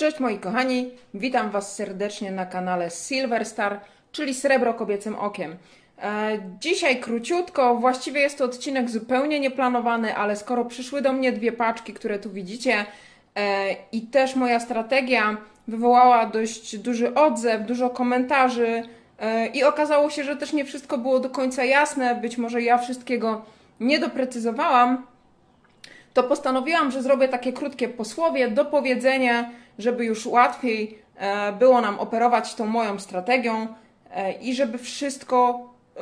Cześć moi kochani, witam Was serdecznie na kanale Silver Star, czyli Srebro Kobiecym Okiem. E, dzisiaj króciutko, właściwie jest to odcinek zupełnie nieplanowany, ale skoro przyszły do mnie dwie paczki, które tu widzicie e, i też moja strategia wywołała dość duży odzew, dużo komentarzy e, i okazało się, że też nie wszystko było do końca jasne, być może ja wszystkiego nie doprecyzowałam, to postanowiłam, że zrobię takie krótkie posłowie, dopowiedzenie, żeby już łatwiej e, było nam operować tą moją strategią e, i żeby wszystko e,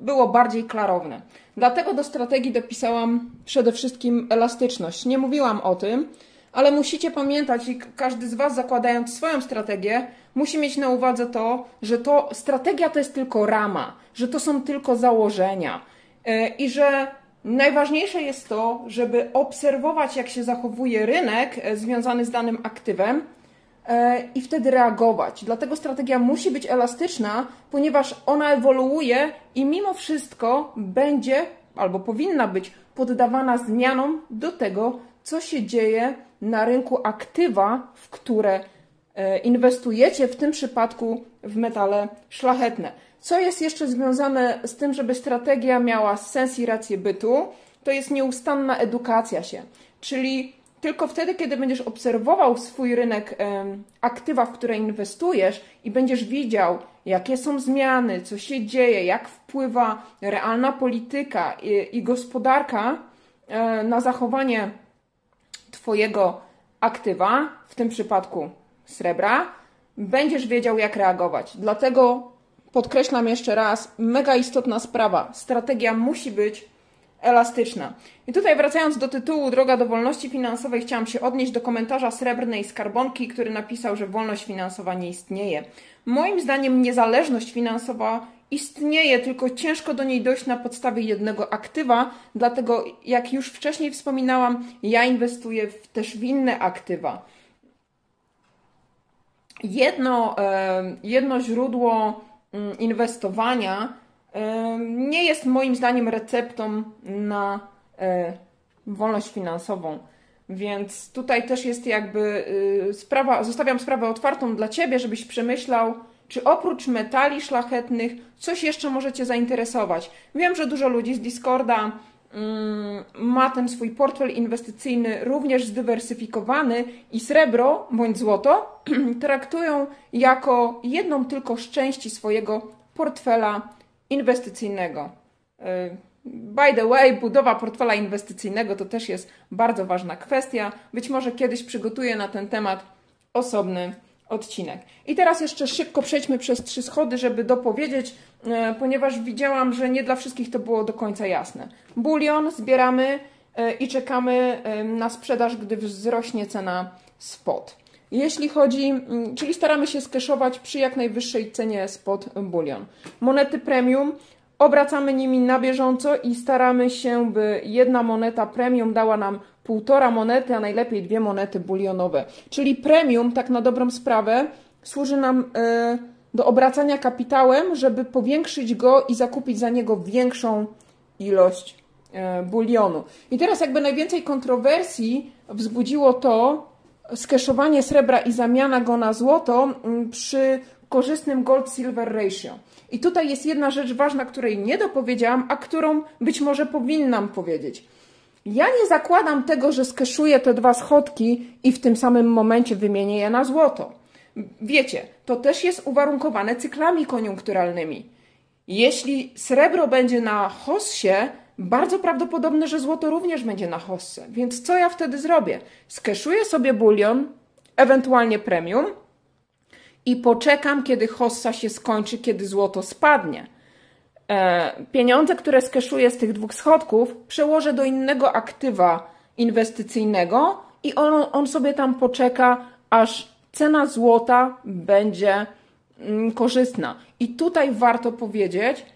było bardziej klarowne. Dlatego do strategii dopisałam przede wszystkim elastyczność. Nie mówiłam o tym, ale musicie pamiętać i każdy z Was zakładając swoją strategię, musi mieć na uwadze to, że to strategia to jest tylko rama, że to są tylko założenia i że Najważniejsze jest to, żeby obserwować, jak się zachowuje rynek e, związany z danym aktywem e, i wtedy reagować. Dlatego strategia musi być elastyczna, ponieważ ona ewoluuje i mimo wszystko będzie albo powinna być poddawana zmianom do tego, co się dzieje na rynku aktywa, w które e, inwestujecie, w tym przypadku w metale szlachetne. Co jest jeszcze związane z tym, żeby strategia miała sens i rację bytu, to jest nieustanna edukacja się. Czyli tylko wtedy, kiedy będziesz obserwował swój rynek aktywa, w które inwestujesz i będziesz widział, jakie są zmiany, co się dzieje, jak wpływa realna polityka i, i gospodarka e, na zachowanie Twojego aktywa, w tym przypadku srebra, będziesz wiedział, jak reagować. Dlatego podkreślam jeszcze raz, mega istotna sprawa. Strategia musi być elastyczna. I tutaj wracając do tytułu Droga do wolności finansowej, chciałam się odnieść do komentarza Srebrnej Skarbonki, który napisał, że wolność finansowa nie istnieje. Moim zdaniem niezależność finansowa istnieje, tylko ciężko do niej dojść na podstawie jednego aktywa, dlatego jak już wcześniej wspominałam, ja inwestuję w, też w inne aktywa. Jedno, jedno źródło inwestowania nie jest moim zdaniem receptą na e, wolność finansową. Więc tutaj też jest jakby y, sprawa, zostawiam sprawę otwartą dla Ciebie, żebyś przemyślał, czy oprócz metali szlachetnych coś jeszcze możecie zainteresować. Wiem, że dużo ludzi z Discorda mm, ma ten swój portfel inwestycyjny również zdywersyfikowany i srebro bądź złoto traktują jako jedną tylko z części swojego portfela inwestycyjnego. Y, by the way, budowa portfela inwestycyjnego to też jest bardzo ważna kwestia. Być może kiedyś przygotuję na ten temat osobny odcinek. I teraz jeszcze szybko przejdźmy przez trzy schody, żeby dopowiedzieć, y, ponieważ widziałam, że nie dla wszystkich to było do końca jasne. Bulion zbieramy y, i czekamy na sprzedaż, gdy wzrośnie cena spot. Jeśli chodzi, czyli staramy się skeszować przy jak najwyższej cenie spot bullion. Monety premium obracamy nimi na bieżąco i staramy się, by jedna moneta premium dała nam półtora monety, a najlepiej dwie monety bulionowe. Czyli premium, tak na dobrą sprawę, służy nam e, do obracania kapitałem, żeby powiększyć go i zakupić za niego większą ilość e, bulionu. I teraz jakby najwięcej kontrowersji wzbudziło to, skeszowanie srebra i zamiana go na złoto mm, przy korzystnym gold-silver ratio. I tutaj jest jedna rzecz ważna, której nie dopowiedziałam, a którą być może powinnam powiedzieć. Ja nie zakładam tego, że skeszuję te dwa schodki i w tym samym momencie wymienię je na złoto. Wiecie, to też jest uwarunkowane cyklami koniunkturalnymi. Jeśli srebro będzie na hossie, bardzo prawdopodobne, że złoto również będzie na hossę. Więc co ja wtedy zrobię? Skeszuję sobie bulion, ewentualnie premium i poczekam, kiedy hossa się skończy, kiedy złoto spadnie. E, pieniądze, które skeszuję z tych dwóch schodków, przełożę do innego aktywa inwestycyjnego i on, on sobie tam poczeka, aż cena złota będzie mm, korzystna. I tutaj warto powiedzieć,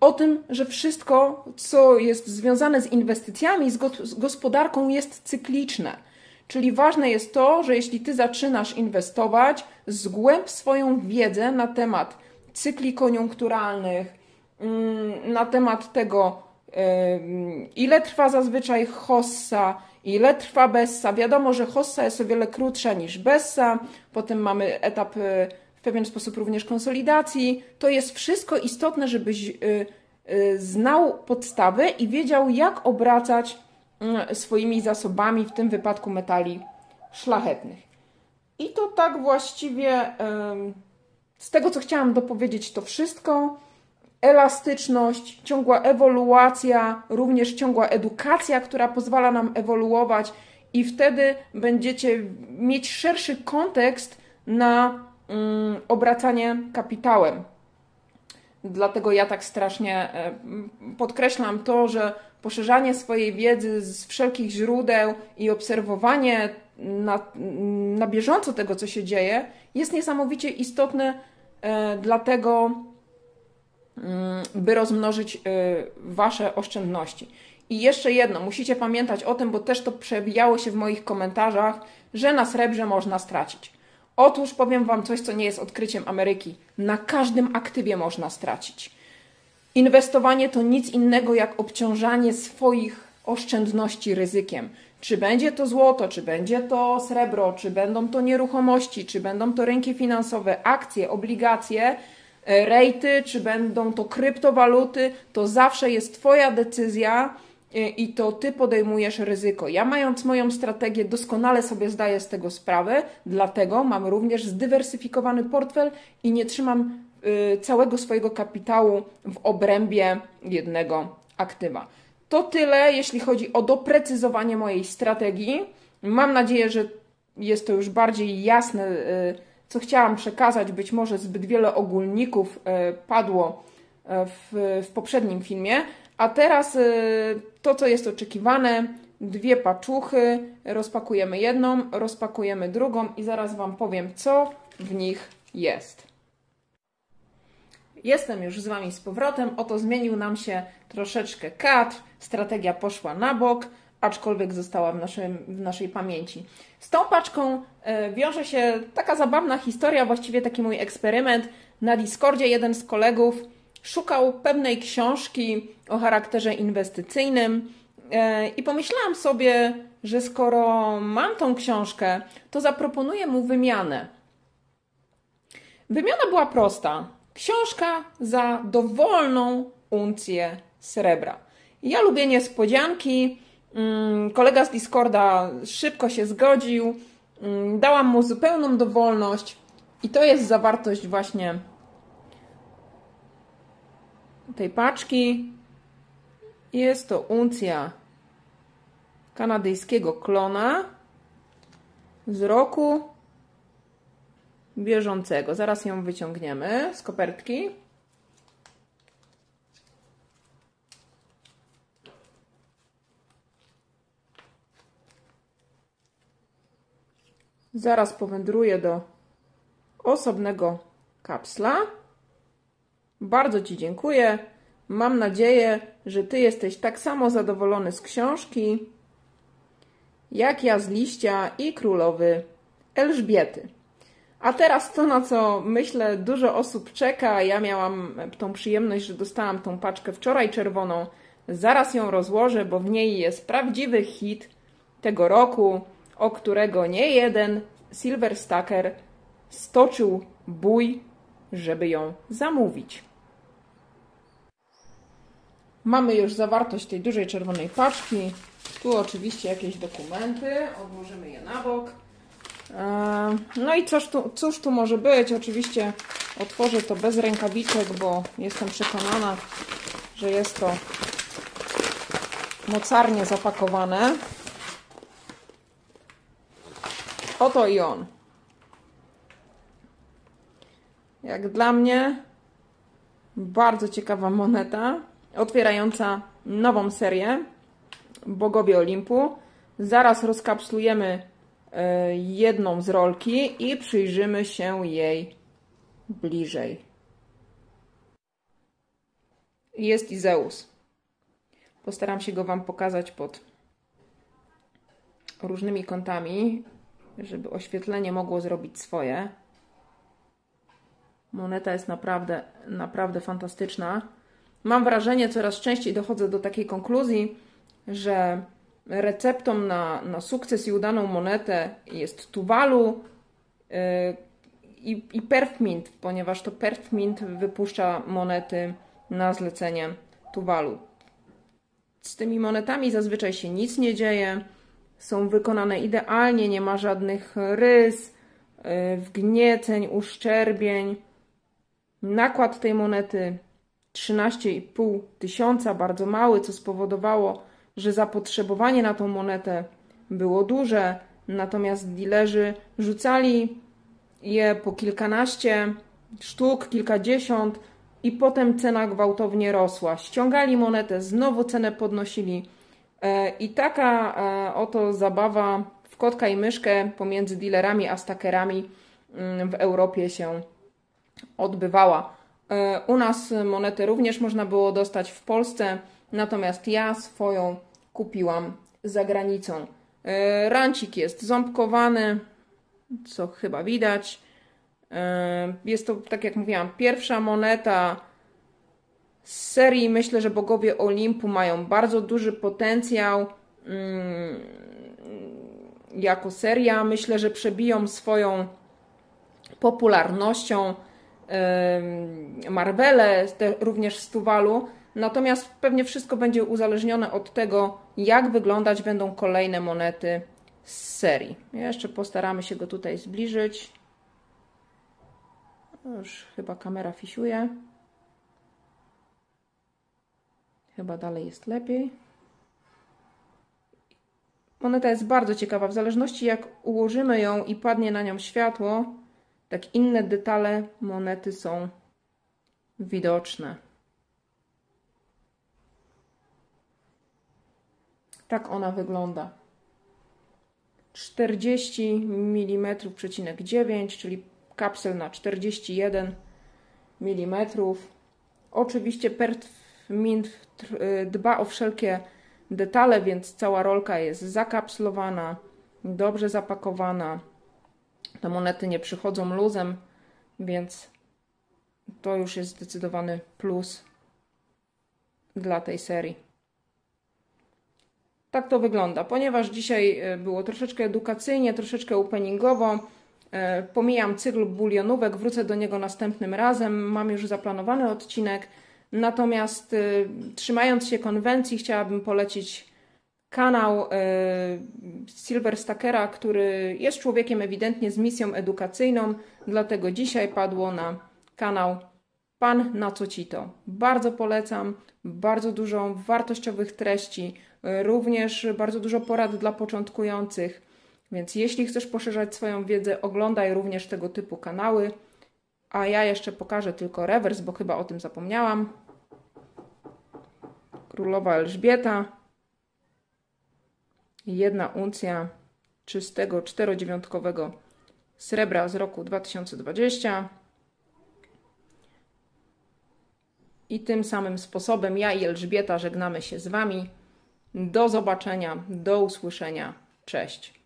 o tym, że wszystko, co jest związane z inwestycjami, z gospodarką, jest cykliczne. Czyli ważne jest to, że jeśli ty zaczynasz inwestować, zgłęb swoją wiedzę na temat cykli koniunkturalnych, na temat tego, ile trwa zazwyczaj hossa, ile trwa Bessa. Wiadomo, że Hossa jest o wiele krótsza niż Bessa. Potem mamy etap y, w pewien sposób również konsolidacji. To jest wszystko istotne, żebyś y, y, znał podstawy i wiedział, jak obracać swoimi zasobami, w tym wypadku metali szlachetnych. I to tak właściwie z tego, co chciałam dopowiedzieć, to wszystko elastyczność, ciągła ewoluacja, również ciągła edukacja, która pozwala nam ewoluować, i wtedy będziecie mieć szerszy kontekst na mm, obracanie kapitałem. Dlatego ja tak strasznie e, podkreślam to, że poszerzanie swojej wiedzy z wszelkich źródeł i obserwowanie na, na bieżąco tego, co się dzieje, jest niesamowicie istotne, e, dlatego by rozmnożyć y, Wasze oszczędności. I jeszcze jedno, musicie pamiętać o tym, bo też to przewijało się w moich komentarzach, że na srebrze można stracić. Otóż powiem Wam coś, co nie jest odkryciem Ameryki. Na każdym aktywie można stracić. Inwestowanie to nic innego jak obciążanie swoich oszczędności ryzykiem. Czy będzie to złoto, czy będzie to srebro, czy będą to nieruchomości, czy będą to rynki finansowe, akcje, obligacje rejty, czy będą to kryptowaluty, to zawsze jest Twoja decyzja e, i to Ty podejmujesz ryzyko. Ja mając moją strategię doskonale sobie zdaję z tego sprawę, dlatego mam również zdywersyfikowany portfel i nie trzymam e, całego swojego kapitału w obrębie jednego aktywa. To tyle, jeśli chodzi o doprecyzowanie mojej strategii. Mam nadzieję, że jest to już bardziej jasne co chciałam przekazać, być może zbyt wiele ogólników e, padło e, w, w poprzednim filmie, a teraz e, to, co jest oczekiwane, dwie paczuchy, rozpakujemy jedną, rozpakujemy drugą i zaraz Wam powiem, co w nich jest. Jestem już z Wami z powrotem. Oto zmienił nam się troszeczkę kadr, strategia poszła na bok, aczkolwiek została w, naszym, w naszej pamięci. Z tą paczką e, wiąże się taka zabawna historia, właściwie taki mój eksperyment. Na Discordzie jeden z kolegów szukał pewnej książki o charakterze inwestycyjnym e, i pomyślałam sobie, że skoro mam tą książkę, to zaproponuję mu wymianę. Wymiana była prosta. Książka za dowolną uncję srebra. Ja lubię niespodzianki, kolega z Discorda szybko się zgodził. Mm, dałam mu zupełną dowolność. I to jest zawartość właśnie tej paczki. Jest to uncja kanadyjskiego klona z roku bieżącego. Zaraz ją wyciągniemy z kopertki. Zaraz powędruję do osobnego kapsla. Bardzo Ci dziękuję. Mam nadzieję, że Ty jesteś tak samo zadowolony z książki, jak ja z liścia i królowy Elżbiety. A teraz to, na co myślę dużo osób czeka. Ja miałam tą przyjemność, że dostałam tą paczkę wczoraj czerwoną. Zaraz ją rozłożę, bo w niej jest prawdziwy hit tego roku o którego nie jeden Silver Stacker stoczył bój, żeby ją zamówić. Mamy już zawartość tej dużej czerwonej paczki. Tu oczywiście jakieś dokumenty. Odłożymy je na bok. E, no i cóż tu, cóż tu może być? Oczywiście otworzę to bez rękawiczek, bo jestem przekonana, że jest to mocarnie zapakowane. Oto i on. Jak dla mnie bardzo ciekawa moneta, otwierająca nową serię Bogowie Olimpu. Zaraz rozkapslujemy e, jedną z rolki i przyjrzymy się jej bliżej. Jest i Zeus. Postaram się go Wam pokazać pod różnymi kątami żeby oświetlenie mogło zrobić swoje. Moneta jest naprawdę, naprawdę fantastyczna. Mam wrażenie, coraz częściej dochodzę do takiej konkluzji, że receptą na, na sukces i udaną monetę jest Tuvalu yy, i, i Perfmint, ponieważ to Perfmint wypuszcza monety na zlecenie Tuvalu. Z tymi monetami zazwyczaj się nic nie dzieje, są wykonane idealnie, nie ma żadnych rys, yy, wgnieceń, uszczerbień. Nakład tej monety 13,5 tysiąca, bardzo mały, co spowodowało, że zapotrzebowanie na tą monetę było duże, natomiast dilerzy rzucali je po kilkanaście sztuk, kilkadziesiąt i potem cena gwałtownie rosła. Ściągali monetę, znowu cenę podnosili. E, I taka e, oto zabawa w kotka i myszkę pomiędzy dealerami a stakerami mm, w Europie się odbywała. E, u nas monety również można było dostać w Polsce, natomiast ja swoją kupiłam za granicą. Rancik jest ząbkowany, co chyba widać. Jest to, tak jak mówiłam, pierwsza moneta z serii. Myślę, że bogowie Olimpu mają bardzo duży potencjał mm, jako seria. Myślę, że przebiją swoją popularnością Marvele, również z Tuwalu. Natomiast pewnie wszystko będzie uzależnione od tego, jak wyglądać będą kolejne monety z serii. Jeszcze postaramy się go tutaj zbliżyć. Już chyba kamera fisiuje. Chyba dalej jest lepiej. Moneta jest bardzo ciekawa. W zależności jak ułożymy ją i padnie na nią światło, tak inne detale monety są widoczne. Tak ona wygląda. 40 mm, przecinek 9, czyli kapsel na 41 mm. Oczywiście Pert Mint dba o wszelkie detale, więc cała rolka jest zakapslowana, dobrze zapakowana. Te monety nie przychodzą luzem, więc to już jest zdecydowany plus dla tej serii. Tak to wygląda. Ponieważ dzisiaj e, było troszeczkę edukacyjnie, troszeczkę openingowo, e, pomijam cykl bulionówek, wrócę do niego następnym razem. Mam już zaplanowany odcinek. Natomiast e, trzymając się konwencji, chciałabym polecić kanał Silver Stackera, który jest człowiekiem ewidentnie z misją edukacyjną, dlatego dzisiaj padło na kanał Pan na co ci to. Bardzo polecam, bardzo dużo wartościowych treści, również bardzo dużo porad dla początkujących. Więc jeśli chcesz poszerzać swoją wiedzę, oglądaj również tego typu kanały. A ja jeszcze pokażę tylko rewers, bo chyba o tym zapomniałam. Królowa Elżbieta. Jedna uncja czystego czterodziewiątkowego srebra z roku 2020. I tym samym sposobem ja i Elżbieta żegnamy się z Wami. Do zobaczenia, do usłyszenia. Cześć.